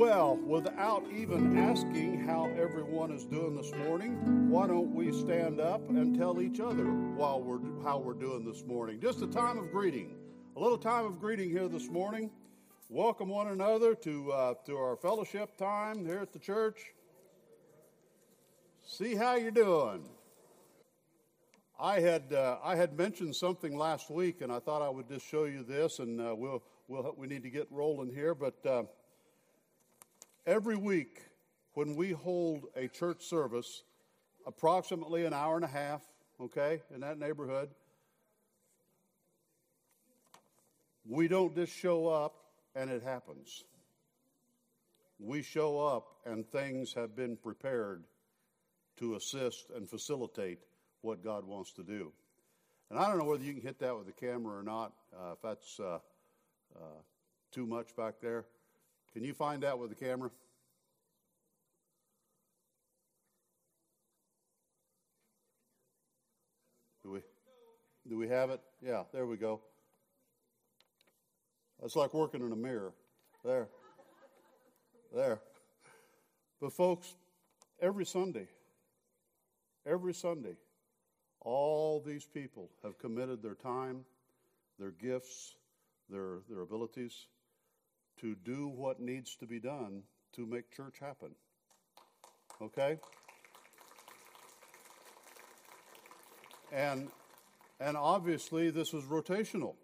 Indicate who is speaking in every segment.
Speaker 1: Well, without even asking how everyone is doing this morning, why don't we stand up and tell each other while we're how we're doing this morning? Just a time of greeting, a little time of greeting here this morning. Welcome one another to uh, to our fellowship time here at the church. See how you're doing. I had uh, I had mentioned something last week, and I thought I would just show you this, and uh, we'll we'll we need to get rolling here, but. Every week, when we hold a church service, approximately an hour and a half, okay, in that neighborhood, we don't just show up and it happens. We show up and things have been prepared to assist and facilitate what God wants to do. And I don't know whether you can hit that with the camera or not, uh, if that's uh, uh, too much back there. Can you find that with the camera? Do we, do we have it? Yeah, there we go. That's like working in a mirror. There. There. But, folks, every Sunday, every Sunday, all these people have committed their time, their gifts, their, their abilities to do what needs to be done to make church happen. Okay? And, and obviously, this is rotational.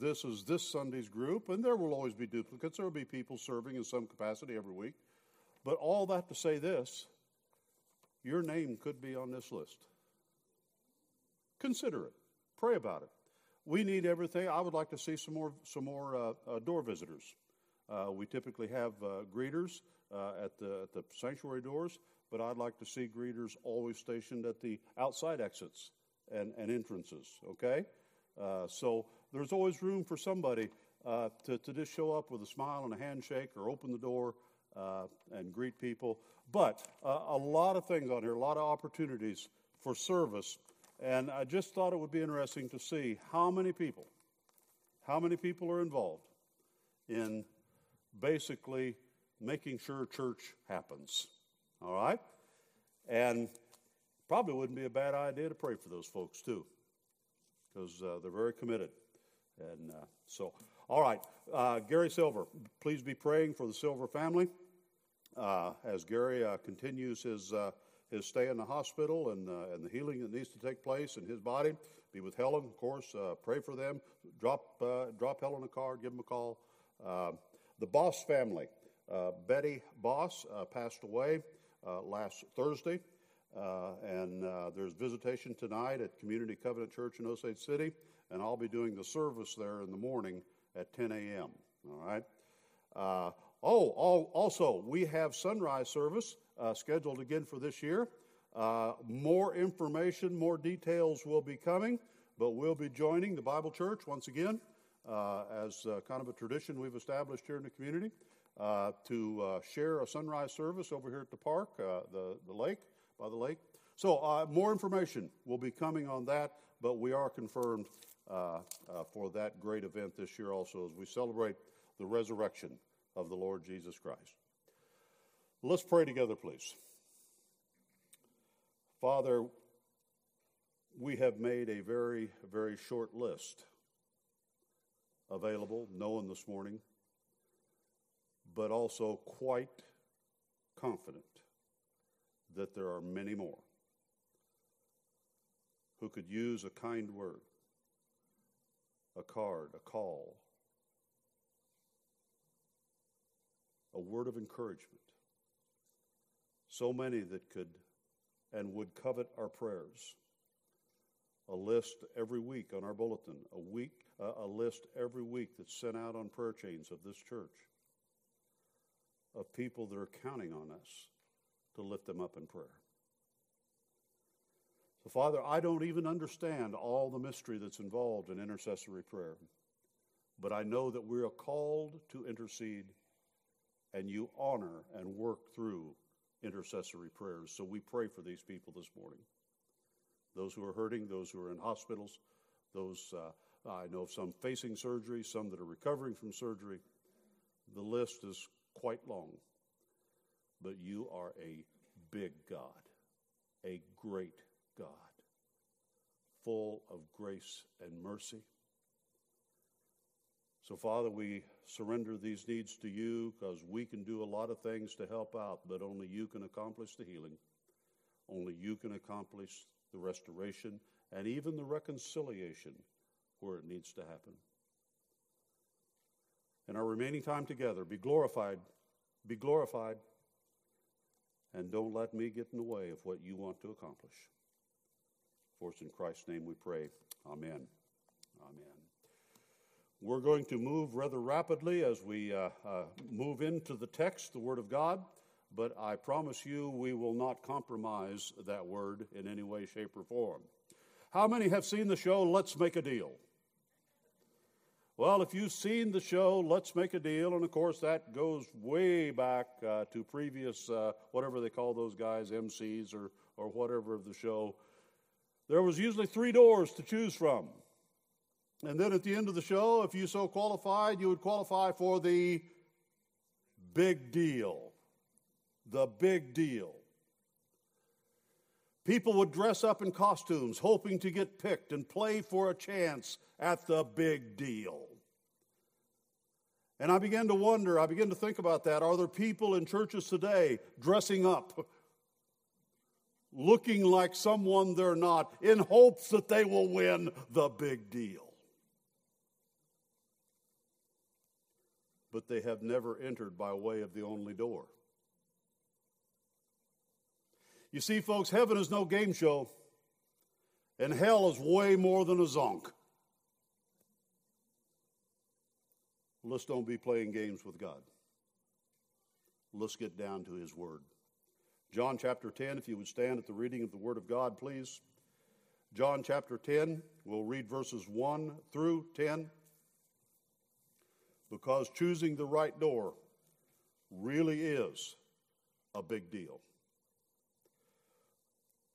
Speaker 1: This is this Sunday's group, and there will always be duplicates. There will be people serving in some capacity every week. But all that to say this your name could be on this list. Consider it, pray about it. We need everything. I would like to see some more, some more uh, uh, door visitors. Uh, we typically have uh, greeters uh, at, the, at the sanctuary doors, but I'd like to see greeters always stationed at the outside exits and, and entrances, okay? So there's always room for somebody to, to just show up with a smile and a handshake or open the door and greet people. But a lot of things on here, a lot of opportunities for service. And I just thought it would be interesting to see how many people, how many people are involved in basically making sure church happens. All right? And probably wouldn't be a bad idea to pray for those folks too, because uh, they're very committed. And uh, so, all right, uh, Gary Silver, please be praying for the Silver family uh, as Gary uh, continues his uh, his stay in the hospital and and the healing that needs to take place in his body. Be with Helen, of course. pray for them. Drop drop Helen a card. Give them a call. The Boss family. Uh, Betty Boss uh, passed away uh, last Thursday, uh, and uh, there's visitation tonight at Community Covenant Church in Osage City, and I'll be doing the service there in the morning at 10 a.m. All right. oh, all, also, we have sunrise service scheduled again for this year. more information, more details will be coming, but we'll be joining the Bible Church once again uh, as uh, kind of a tradition we've established here in the community uh, to uh, share a sunrise service over here at the park, uh, the, the lake, by the lake. So, uh, more information will be coming on that, but we are confirmed for that great event this year also as we celebrate the resurrection of the Lord Jesus Christ. Let's pray together, please. Father, we have made a very, very short list available, known this morning, but also quite confident that there are many more who could use a kind word, a card, a call, a word of encouragement. So many that could and would covet our prayers. A list every week on our bulletin, a week uh, a list every week that's sent out on prayer chains of this church of people that are counting on us to lift them up in prayer. So, Father, I don't even understand all the mystery that's involved in intercessory prayer, but I know that we are called to intercede, and you honor and work through intercessory prayers. So we pray for these people this morning those who are hurting, those who are in hospitals, those. Uh, I know of some facing surgery, some that are recovering from surgery. The list is quite long. But you are a big God, a great God, full of grace and mercy. So, Father, we surrender these needs to you because we can do a lot of things to help out, but only you can accomplish the healing. Only you can accomplish the restoration and even the reconciliation where it needs to happen. In our remaining time together, be glorified, be glorified, and don't let me get in the way of what you want to accomplish. For it's in Christ's name we pray. Amen. Amen. We're going to move rather rapidly as we uh, uh, move into the text, the Word of God, but I promise you we will not compromise that Word in any way, shape, or form. How many have seen the show Let's Make a Deal? Well, if you've seen the show Let's Make a Deal, and of course that goes way back uh, to previous, uh, whatever they call those guys, MCs or, or whatever of the show, there was usually three doors to choose from. And then at the end of the show, if you so qualified, you would qualify for the big deal. The big deal. People would dress up in costumes, hoping to get picked and play for a chance at the big deal. And I began to wonder, I began to think about that. Are there people in churches today dressing up, looking like someone they're not, in hopes that they will win the big deal? But they have never entered by way of the only door. You see, folks, heaven is no game show, and hell is way more than a zonk. Let's don't be playing games with God. Let's get down to His Word. John chapter 10, if you would stand at the reading of the Word of God, please. John chapter 10, we'll read verses 1 through 10. Because choosing the right door really is a big deal.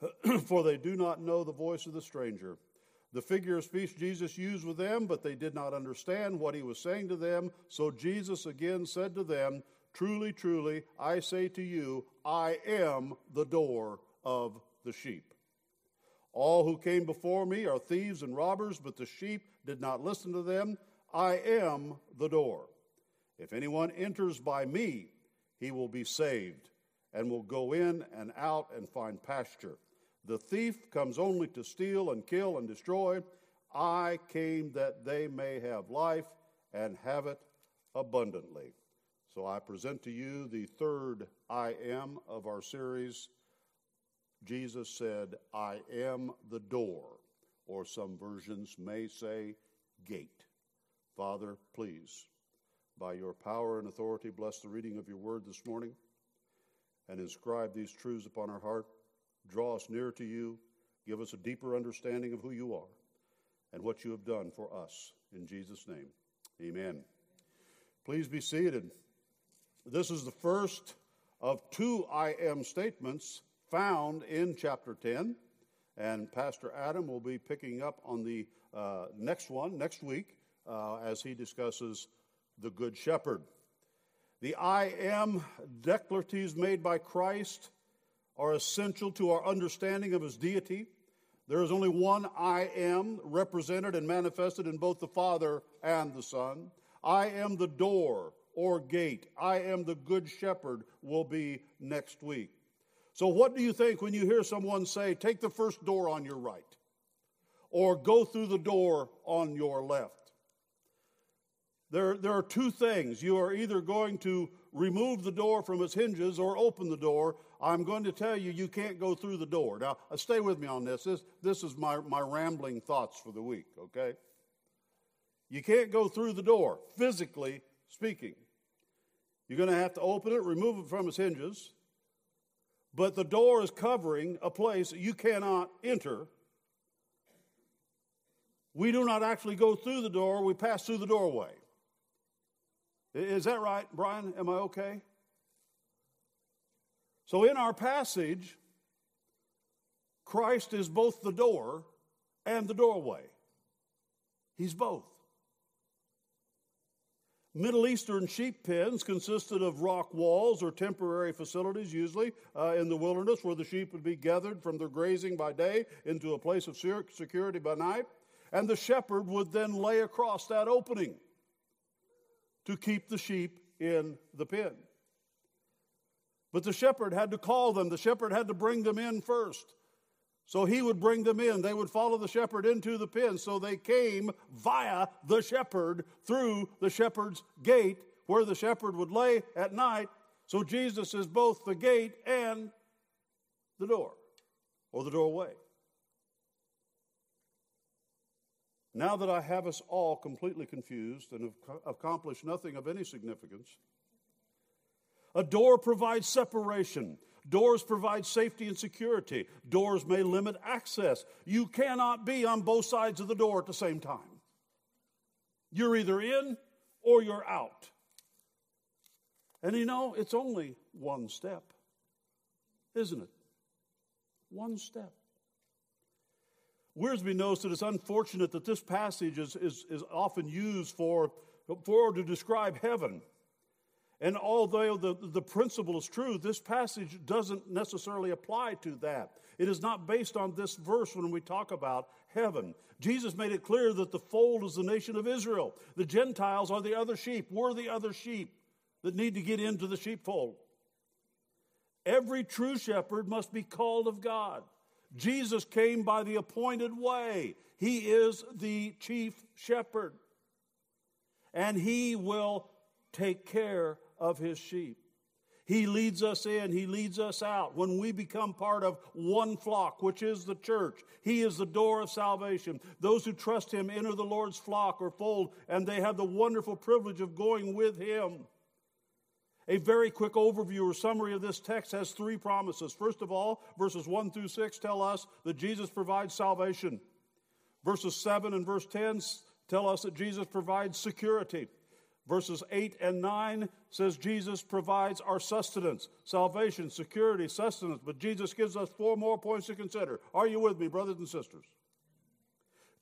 Speaker 1: for they do not know the voice of the stranger. The figure of speech Jesus used with them, but they did not understand what he was saying to them. So Jesus again said to them, Truly, truly, I say to you, I am the door of the sheep. All who came before me are thieves and robbers, but the sheep did not listen to them. I am the door. If anyone enters by me, he will be saved and will go in and out and find pasture. The thief comes only to steal and kill and destroy. I came that they may have life and have it abundantly. So I present to you the third I am of our series. Jesus said, I am the door, or some versions may say gate. Father, please, by your power and authority, bless the reading of your word this morning and inscribe these truths upon our heart draw us nearer to you, give us a deeper understanding of who you are and what you have done for us. In Jesus' name, amen. Please be seated. This is the first of two I am statements found in chapter 10, and Pastor Adam will be picking up on the uh, next one next week uh, as he discusses the Good Shepherd. The I am declarations made by Christ are essential to our understanding of his deity. There is only one I am represented and manifested in both the Father and the Son. I am the door or gate. I am the good shepherd will be next week. So, what do you think when you hear someone say, take the first door on your right or go through the door on your left? There, there are two things. You are either going to remove the door from its hinges or open the door. I'm going to tell you, you can't go through the door. Now, uh, stay with me on this. This, this is my, my rambling thoughts for the week, okay? You can't go through the door, physically speaking. You're going to have to open it, remove it from its hinges. But the door is covering a place you cannot enter. We do not actually go through the door, we pass through the doorway. Is that right, Brian? Am I okay? So, in our passage, Christ is both the door and the doorway. He's both. Middle Eastern sheep pens consisted of rock walls or temporary facilities, usually uh, in the wilderness, where the sheep would be gathered from their grazing by day into a place of security by night. And the shepherd would then lay across that opening to keep the sheep in the pen. But the shepherd had to call them, the shepherd had to bring them in first. So he would bring them in. They would follow the shepherd into the pen. So they came via the shepherd through the shepherd's gate where the shepherd would lay at night. So Jesus is both the gate and the door or the doorway. Now that I have us all completely confused and have accomplished nothing of any significance, a door provides separation. Doors provide safety and security. Doors may limit access. You cannot be on both sides of the door at the same time. You're either in or you're out. And you know, it's only one step, isn't it? One step. Wiersbe knows that it's unfortunate that this passage is, is, is often used for, for to describe heaven. And although the, the principle is true, this passage doesn't necessarily apply to that. It is not based on this verse when we talk about heaven. Jesus made it clear that the fold is the nation of Israel. The Gentiles are the other sheep. We're the other sheep that need to get into the sheepfold. Every true shepherd must be called of God. Jesus came by the appointed way. He is the chief shepherd. And he will take care of his sheep. He leads us in, he leads us out. When we become part of one flock, which is the church, he is the door of salvation. Those who trust him enter the Lord's flock or fold, and they have the wonderful privilege of going with him. A very quick overview or summary of this text has three promises. First of all, verses 1 through 6 tell us that Jesus provides salvation. Verses 7 and verse 10 tell us that Jesus provides security. Verses 8 and 9 says Jesus provides our sustenance, salvation, security, sustenance. But Jesus gives us four more points to consider. Are you with me, brothers and sisters?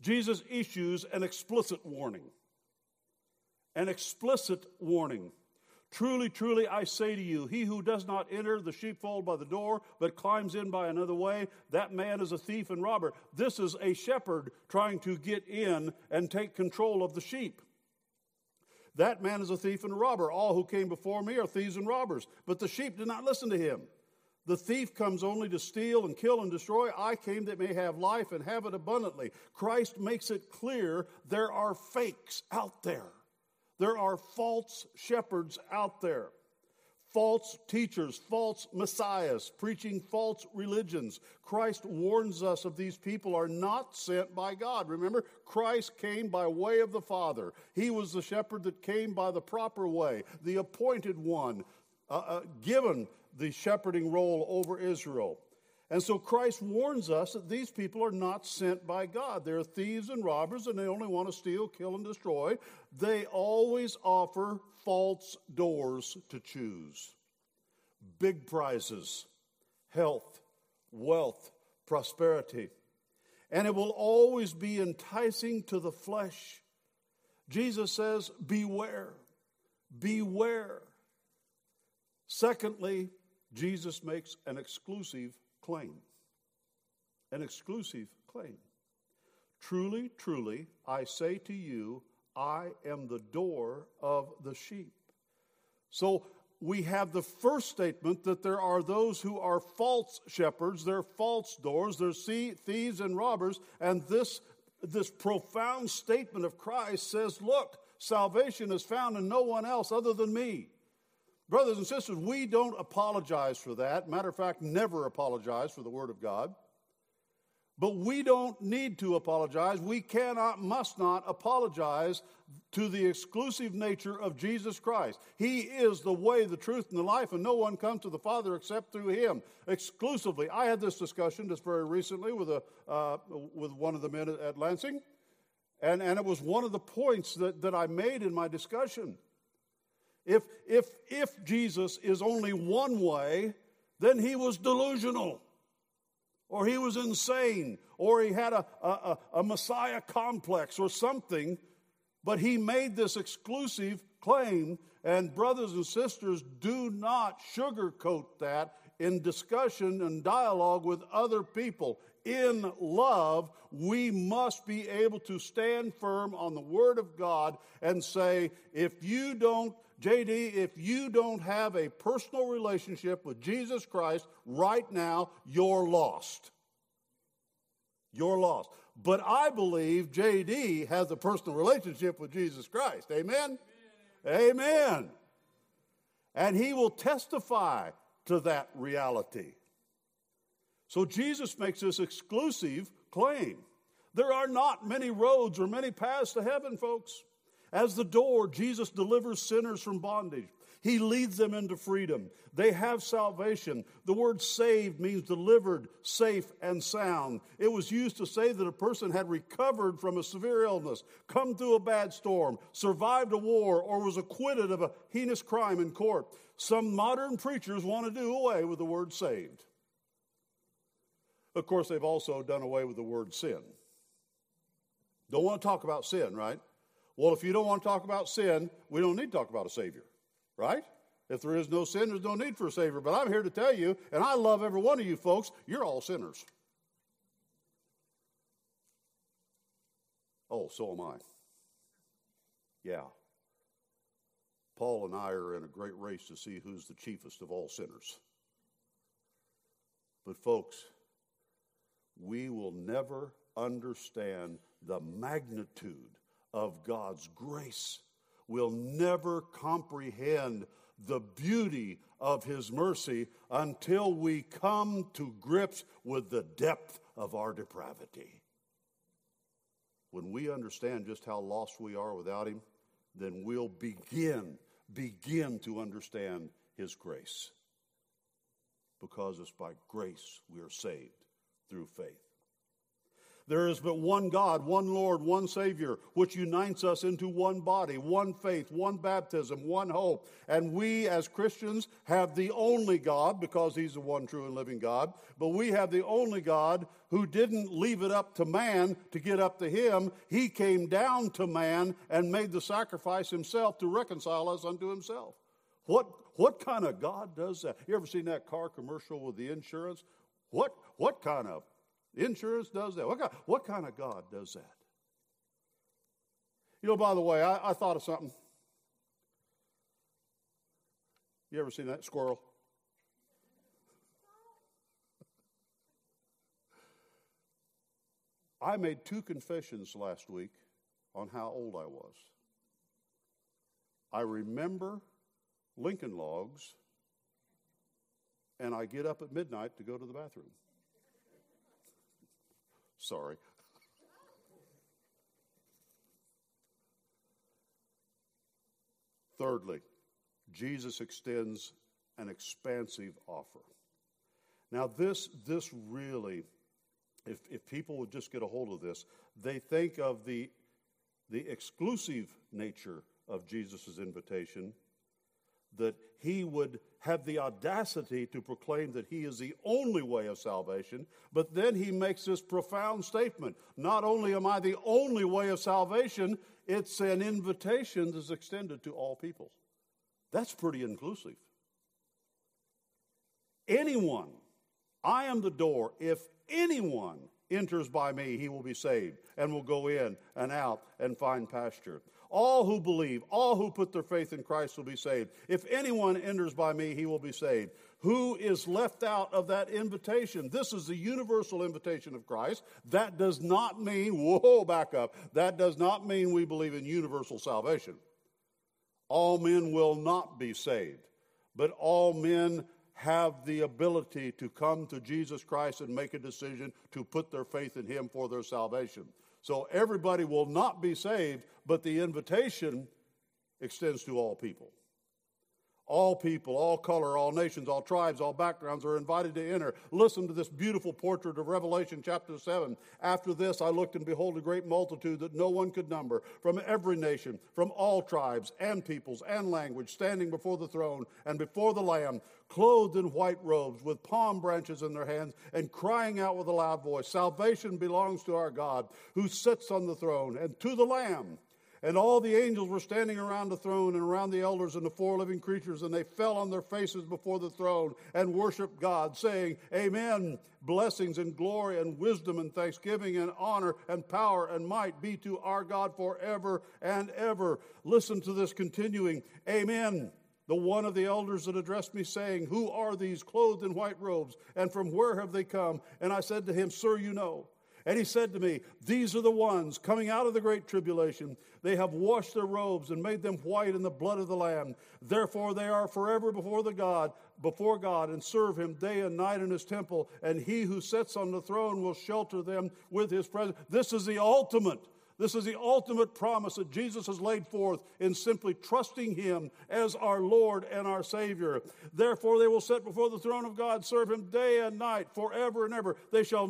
Speaker 1: Jesus issues an explicit warning. An explicit warning. Truly, truly, I say to you, he who does not enter the sheepfold by the door, but climbs in by another way, that man is a thief and robber. This is a shepherd trying to get in and take control of the sheep. That man is a thief and a robber. All who came before me are thieves and robbers, but the sheep did not listen to him. The thief comes only to steal and kill and destroy. I came that may have life and have it abundantly. Christ makes it clear there are fakes out there. There are false shepherds out there false teachers, false messiahs, preaching false religions. Christ warns us of these people are not sent by God. Remember, Christ came by way of the Father. He was the shepherd that came by the proper way, the appointed one, uh, uh, given the shepherding role over Israel. And so Christ warns us that these people are not sent by God. They're thieves and robbers, and they only want to steal, kill, and destroy. They always offer false doors to choose big prizes, health, wealth, prosperity. And it will always be enticing to the flesh. Jesus says, Beware, beware. Secondly, Jesus makes an exclusive claim. An exclusive claim. Truly, truly, I say to you, I am the door of the sheep. So we have the first statement that there are those who are false shepherds, they're false doors, they're thieves and robbers, and this, this profound statement of Christ says, Look, salvation is found in no one else other than me. Brothers and sisters, we don't apologize for that. Matter of fact, never apologize for the Word of God. But we don't need to apologize. We cannot, must not apologize to the exclusive nature of Jesus Christ. He is the way, the truth, and the life, and no one comes to the Father except through Him exclusively. I had this discussion just very recently with, a, uh, with one of the men at Lansing, and, and it was one of the points that, that I made in my discussion. If, if, if Jesus is only one way, then he was delusional or he was insane, or he had a, a, a, Messiah complex or something, but he made this exclusive claim. And, brothers and sisters, do not sugarcoat that in discussion and dialogue with other people. In love, we must be able to stand firm on the Word of God and say, if you don't JD, if you don't have a personal relationship with Jesus Christ right now, you're lost. You're lost. But I believe JD has a personal relationship with Jesus Christ. Amen? Amen. Amen. And he will testify to that reality. So Jesus makes this exclusive claim. There are not many roads or many paths to heaven, folks. As the door, Jesus delivers sinners from bondage. He leads them into freedom. They have salvation. The word saved means delivered, safe, and sound. It was used to say that a person had recovered from a severe illness, come through a bad storm, survived a war, or was acquitted of a heinous crime in court. Some modern preachers want to do away with the word saved. Of course, they've also done away with the word sin. Don't want to talk about sin, right? Well, if you don't want to talk about sin, we don't need to talk about a Savior, right? If there is no sin, there's no need for a Savior. But I'm here to tell you, and I love every one of you folks, you're all sinners. Oh, so am I. Yeah. Paul and I are in a great race to see who's the chiefest of all sinners. But, folks, we will never understand the magnitude of God's grace. We'll never comprehend the beauty of His mercy until we come to grips with the depth of our depravity. When we understand just how lost we are without Him, then we'll begin, begin to understand His grace. Because it's by grace we are saved through faith. There is but one God, one Lord, one Savior, which unites us into one body, one faith, one baptism, one hope. And we as Christians have the only God, because He's the one true and living God, but we have the only God who didn't leave it up to man to get up to Him. He came down to man and made the sacrifice Himself to reconcile us unto Himself. What, what kind of God does that? You ever seen that car commercial with the insurance? What, what kind of Insurance does that. What kind, what kind of God does that? You know, by the way, I, I thought of something. You ever seen that squirrel? I made two confessions last week on how old I was. I remember Lincoln logs, and I get up at midnight to go to the bathroom. Sorry. Thirdly, Jesus extends an expansive offer. Now, this, this really, if, if people would just get a hold of this, they think of the, the exclusive nature of Jesus' invitation that he would have the audacity to proclaim that he is the only way of salvation, but then he makes this profound statement Not only am I the only way of salvation, it's an invitation that's extended to all people. That's pretty inclusive. Anyone, I am the door. If anyone enters by me, he will be saved and will go in and out and find pasture. All who believe, all who put their faith in Christ will be saved. If anyone enters by me, he will be saved. Who is left out of that invitation? This is the universal invitation of Christ. That does not mean, whoa, back up. That does not mean we believe in universal salvation. All men will not be saved, but all men have the ability to come to Jesus Christ and make a decision to put their faith in Him for their salvation. So everybody will not be saved, but the invitation extends to all people. All people, all color, all nations, all tribes, all backgrounds are invited to enter. Listen to this beautiful portrait of Revelation chapter 7. After this, I looked and behold a great multitude that no one could number, from every nation, from all tribes and peoples and language, standing before the throne and before the Lamb, clothed in white robes, with palm branches in their hands, and crying out with a loud voice Salvation belongs to our God, who sits on the throne, and to the Lamb. And all the angels were standing around the throne and around the elders and the four living creatures, and they fell on their faces before the throne and worshiped God, saying, Amen. Blessings and glory and wisdom and thanksgiving and honor and power and might be to our God forever and ever. Listen to this continuing. Amen. The one of the elders that addressed me, saying, Who are these clothed in white robes, and from where have they come? And I said to him, Sir, you know. And he said to me, These are the ones coming out of the great tribulation. They have washed their robes and made them white in the blood of the Lamb. Therefore they are forever before the God, before God, and serve him day and night in his temple. And he who sits on the throne will shelter them with his presence. This is the ultimate this is the ultimate promise that Jesus has laid forth in simply trusting Him as our Lord and our Savior. Therefore, they will sit before the throne of God, serve Him day and night, forever and ever. They shall,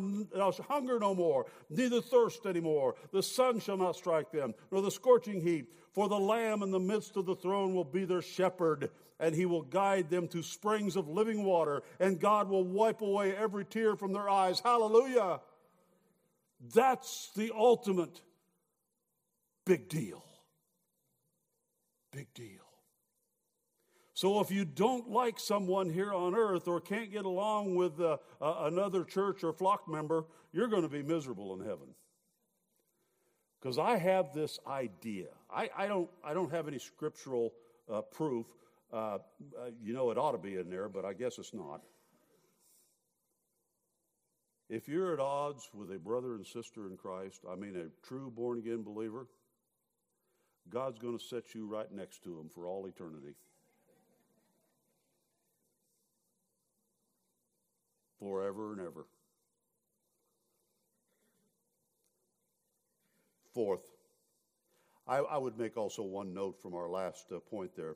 Speaker 1: hunger no more, neither thirst any more. The sun shall not strike them, nor the scorching heat. For the Lamb in the midst of the throne will be their shepherd, and he will guide them to springs of living water, and God will wipe away every tear from their eyes. Hallelujah! That's the ultimate Big deal. Big deal. So if you don't like someone here on earth or can't get along with uh, uh, another church or flock member, you're going to be miserable in heaven. Because I have this idea. I, I, don't, I don't have any scriptural uh, proof. Uh, uh, you know, it ought to be in there, but I guess it's not. If you're at odds with a brother and sister in Christ, I mean a true born again believer, God's going to set you right next to him for all eternity. Forever and ever. Fourth, I, I, would make also one note from our last uh, point there.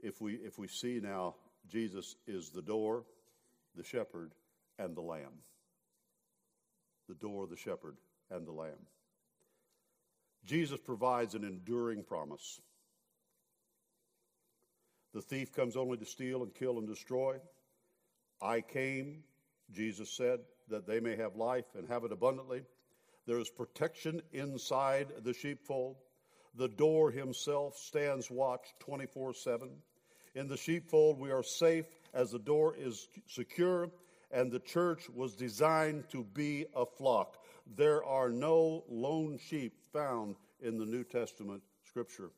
Speaker 1: If we, if we see now Jesus is the door, the shepherd, and the lamb. The door, the shepherd, and the lamb. Jesus provides an enduring promise. The thief comes only to steal and kill and destroy. I came, Jesus said, that they may have life and have it abundantly. There is protection inside the sheepfold. The door himself stands watch 24 7. In the sheepfold, we are safe as the door is secure, and the church was designed to be a flock. There are no lone sheep found in the New Testament scripture.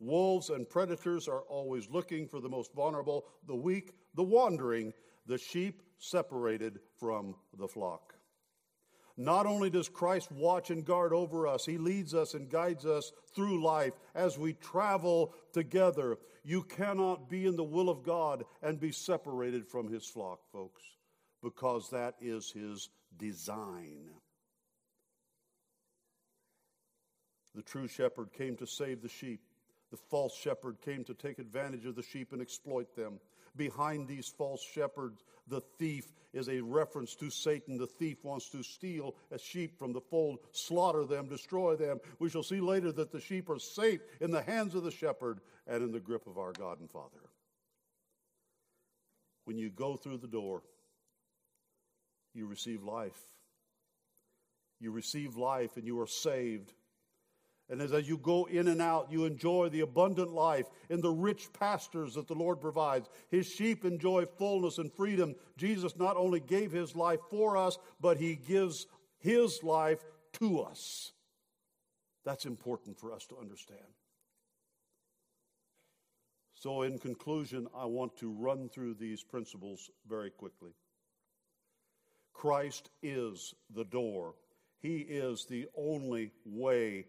Speaker 1: Wolves and predators are always looking for the most vulnerable, the weak, the wandering, the sheep separated from the flock. Not only does Christ watch and guard over us, He leads us and guides us through life as we travel together. You cannot be in the will of God and be separated from His flock, folks, because that is His design. The true shepherd came to save the sheep. The false shepherd came to take advantage of the sheep and exploit them. Behind these false shepherds, the thief is a reference to Satan. The thief wants to steal a sheep from the fold, slaughter them, destroy them. We shall see later that the sheep are safe in the hands of the shepherd and in the grip of our God and Father. When you go through the door, you receive life. You receive life and you are saved. And as you go in and out, you enjoy the abundant life in the rich pastures that the Lord provides. His sheep enjoy fullness and freedom. Jesus not only gave his life for us, but he gives his life to us. That's important for us to understand. So, in conclusion, I want to run through these principles very quickly. Christ is the door, He is the only way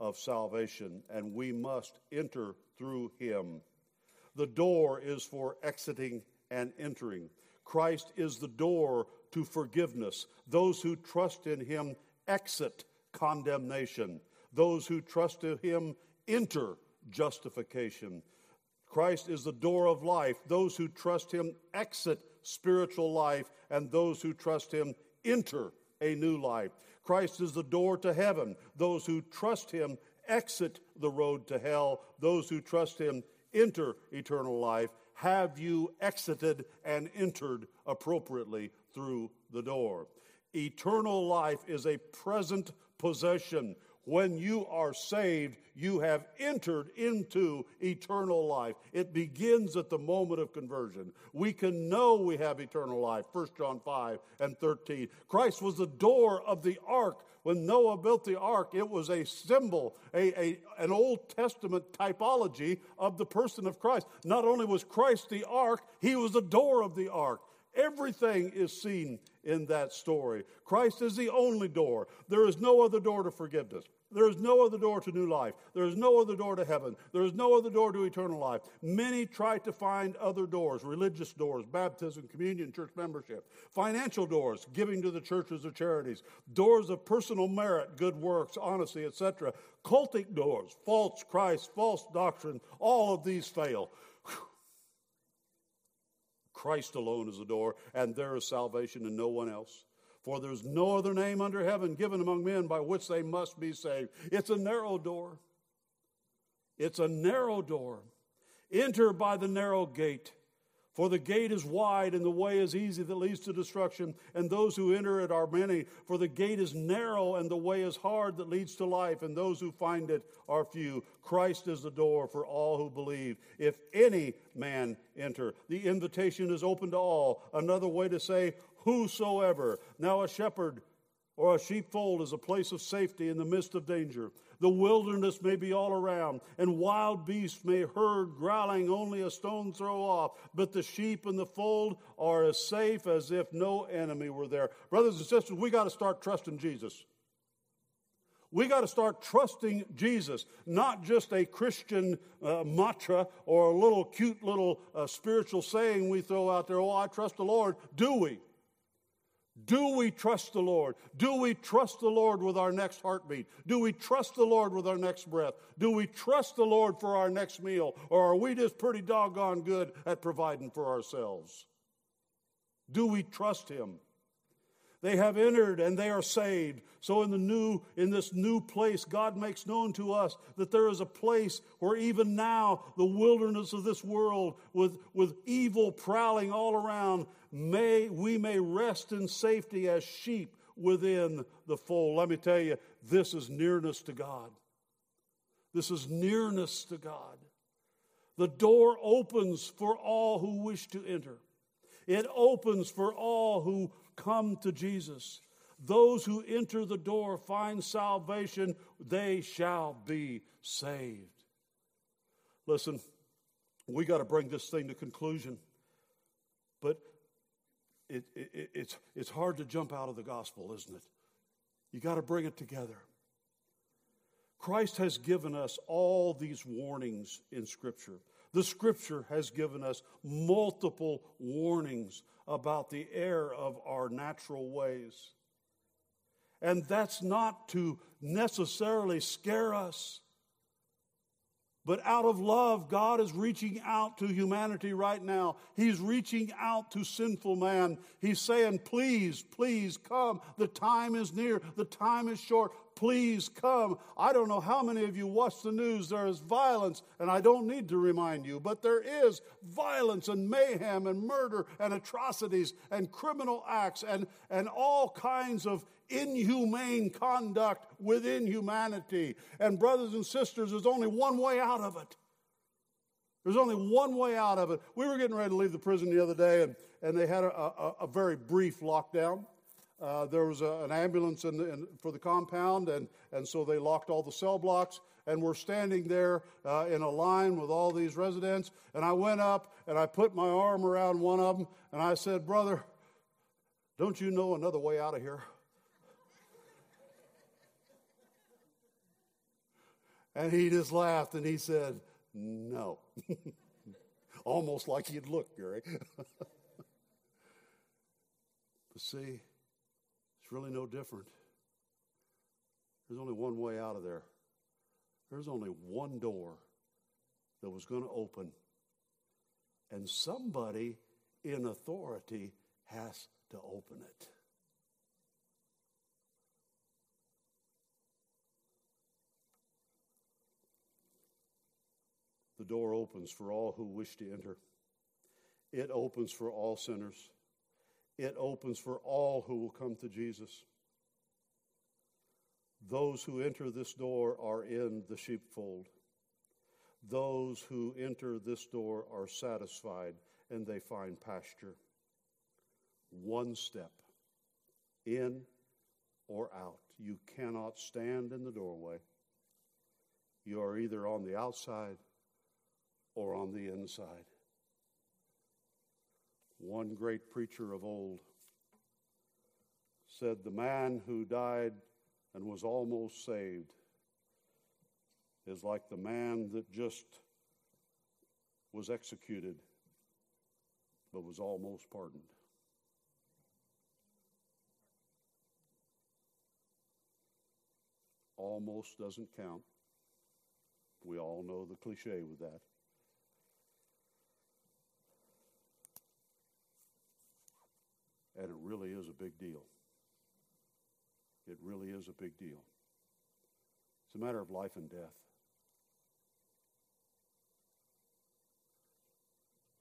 Speaker 1: of salvation, and we must enter through him. The door is for exiting and entering. Christ is the door to forgiveness. Those who trust in him exit condemnation. Those who trust in him enter justification. Christ is the door of life. Those who trust him exit spiritual life, and those who trust him enter a new life. Christ is the door to heaven. Those who trust him exit the road to hell. Those who trust him enter eternal life. Have you exited and entered appropriately through the door? Eternal life is a present possession. When you are saved, you have entered into eternal life. It begins at the moment of conversion. We can know we have eternal life. 1 John 5 and 13. Christ was the door of the ark. When Noah built the ark, it was a symbol, a, a, an Old Testament typology of the person of Christ. Not only was Christ the ark, he was the door of the ark. Everything is seen in that story. Christ is the only door. There is no other door to forgiveness. There is no other door to new life. There is no other door to heaven. There is no other door to eternal life. Many try to find other doors religious doors, baptism, communion, church membership, financial doors, giving to the churches or charities, doors of personal merit, good works, honesty, etc. Cultic doors, false Christ, false doctrine, all of these fail. Christ alone is the door, and there is salvation in no one else. For there's no other name under heaven given among men by which they must be saved. It's a narrow door. It's a narrow door. Enter by the narrow gate. For the gate is wide and the way is easy that leads to destruction, and those who enter it are many. For the gate is narrow and the way is hard that leads to life, and those who find it are few. Christ is the door for all who believe. If any man enter, the invitation is open to all. Another way to say, whosoever. Now, a shepherd or a sheepfold is a place of safety in the midst of danger. The wilderness may be all around, and wild beasts may heard growling only a stone throw off, but the sheep in the fold are as safe as if no enemy were there. Brothers and sisters, we got to start trusting Jesus. We got to start trusting Jesus, not just a Christian uh, mantra or a little cute little uh, spiritual saying we throw out there, oh, I trust the Lord. Do we? Do we trust the Lord? Do we trust the Lord with our next heartbeat? Do we trust the Lord with our next breath? Do we trust the Lord for our next meal? Or are we just pretty doggone good at providing for ourselves? Do we trust Him? They have entered and they are saved. So in the new in this new place God makes known to us that there is a place where even now the wilderness of this world with with evil prowling all around may we may rest in safety as sheep within the fold. Let me tell you this is nearness to God. This is nearness to God. The door opens for all who wish to enter. It opens for all who come to Jesus. Those who enter the door find salvation, they shall be saved. Listen, we got to bring this thing to conclusion. But it, it, it's, it's hard to jump out of the gospel, isn't it? You got to bring it together. Christ has given us all these warnings in Scripture. The Scripture has given us multiple warnings about the error of our natural ways. And that's not to necessarily scare us. But out of love, God is reaching out to humanity right now. He's reaching out to sinful man. He's saying, Please, please come. The time is near. The time is short. Please come. I don't know how many of you watch the news. There is violence, and I don't need to remind you, but there is violence and mayhem and murder and atrocities and criminal acts and, and all kinds of inhumane conduct within humanity. And, brothers and sisters, there's only one way out of it. There's only one way out of it. We were getting ready to leave the prison the other day, and, and they had a, a, a very brief lockdown. Uh, there was a, an ambulance in the, in, for the compound, and, and so they locked all the cell blocks. And we're standing there uh, in a line with all these residents. And I went up and I put my arm around one of them, and I said, Brother, don't you know another way out of here? and he just laughed and he said, No. almost like you'd look, Gary. but see, it's really no different. There's only one way out of there. There's only one door that was going to open, and somebody in authority has to open it. The door opens for all who wish to enter. It opens for all sinners. It opens for all who will come to Jesus. Those who enter this door are in the sheepfold. Those who enter this door are satisfied and they find pasture. One step, in or out. You cannot stand in the doorway. You are either on the outside or on the inside. One great preacher of old said, The man who died and was almost saved is like the man that just was executed but was almost pardoned. Almost doesn't count. We all know the cliche with that. And it really is a big deal. It really is a big deal. It's a matter of life and death.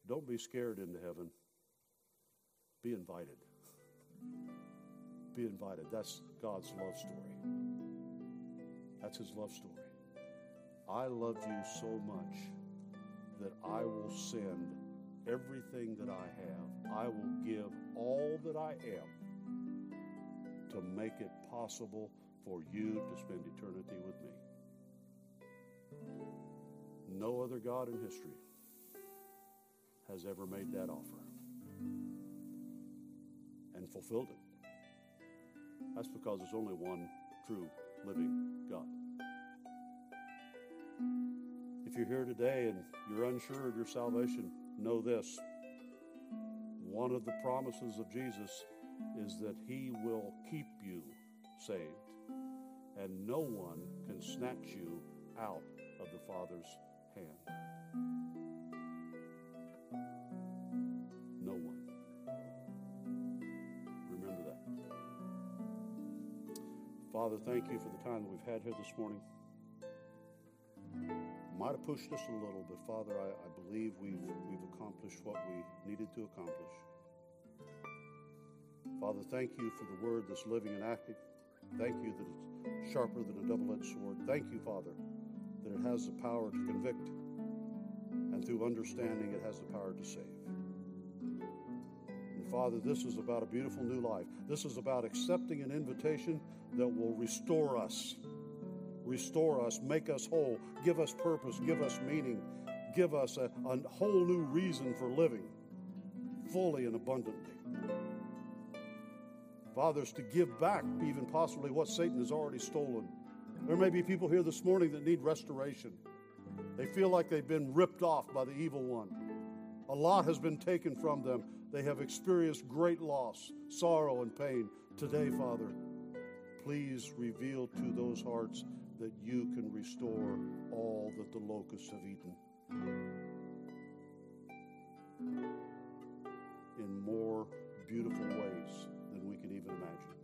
Speaker 1: Don't be scared into heaven. Be invited. Be invited. That's God's love story. That's His love story. I love you so much that I will send everything that I have. I will give all that I am to make it possible for you to spend eternity with me. No other God in history has ever made that offer and fulfilled it. That's because there's only one true living God. If you're here today and you're unsure of your salvation, know this. One of the promises of Jesus is that he will keep you saved, and no one can snatch you out of the Father's hand. No one. Remember that. Father, thank you for the time that we've had here this morning. Might have pushed us a little, but Father, I, I believe we've, we've accomplished what we needed to accomplish. Father, thank you for the word that's living and active. Thank you that it's sharper than a double edged sword. Thank you, Father, that it has the power to convict, and through understanding, it has the power to save. And Father, this is about a beautiful new life. This is about accepting an invitation that will restore us, restore us, make us whole, give us purpose, give us meaning, give us a, a whole new reason for living fully and abundantly. Fathers, to give back even possibly what Satan has already stolen. There may be people here this morning that need restoration. They feel like they've been ripped off by the evil one. A lot has been taken from them. They have experienced great loss, sorrow, and pain. Today, Father, please reveal to those hearts that you can restore all that the locusts have eaten. In more beautiful ways than we can even imagine.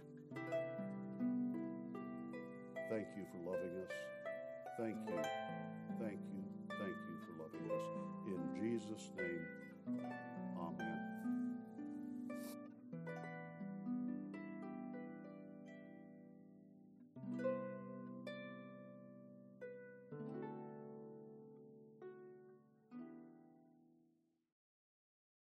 Speaker 1: Thank you for loving us. Thank you, thank you, thank you for loving us. In Jesus' name,